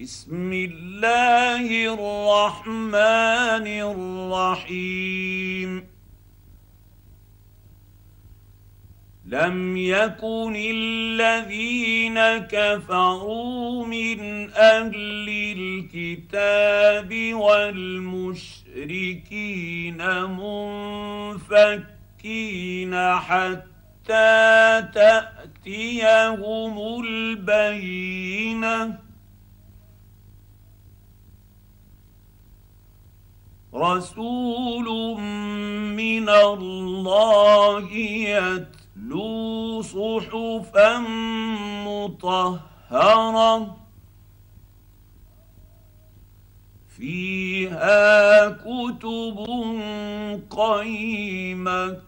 بسم الله الرحمن الرحيم. لم يكن الذين كفروا من أهل الكتاب والمشركين منفكين حتى تأتيهم البينة. رسول من الله يتلو صحفا مطهرة فيها كتب قيمة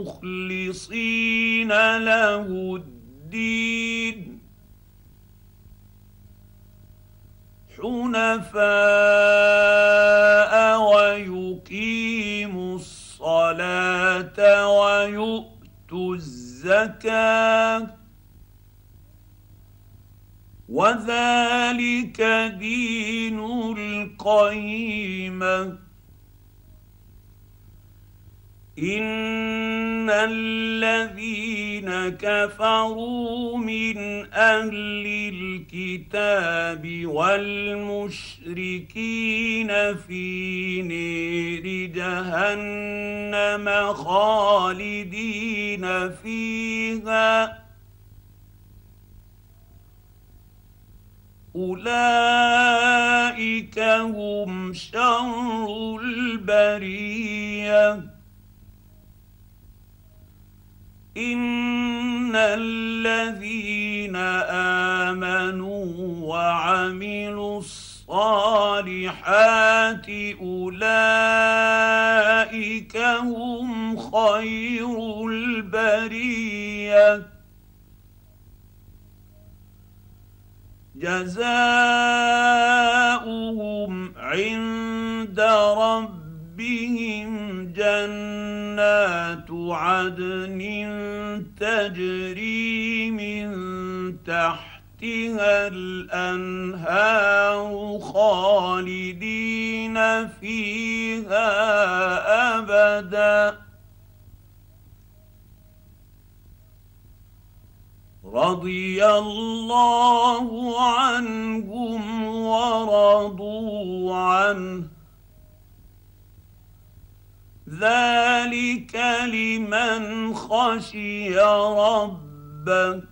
مخلصين له الدين. حنفاء ويقيموا الصلاة ويؤتوا الزكاة. وذلك دين القيمة. ان الذين كفروا من أهل الكتاب والمشركين في نير جهنم خالدين فيها اولئك هم شر البريه ان الذين امنوا وعملوا الصالحات اولئك هم خير البريه. جزاؤهم عند ربهم جنات عدن تجري من تحتها الأنهار خالدين فيها أبدا. رضي الله عنهم ورضوا عنه. ذلك لمن خشي ربه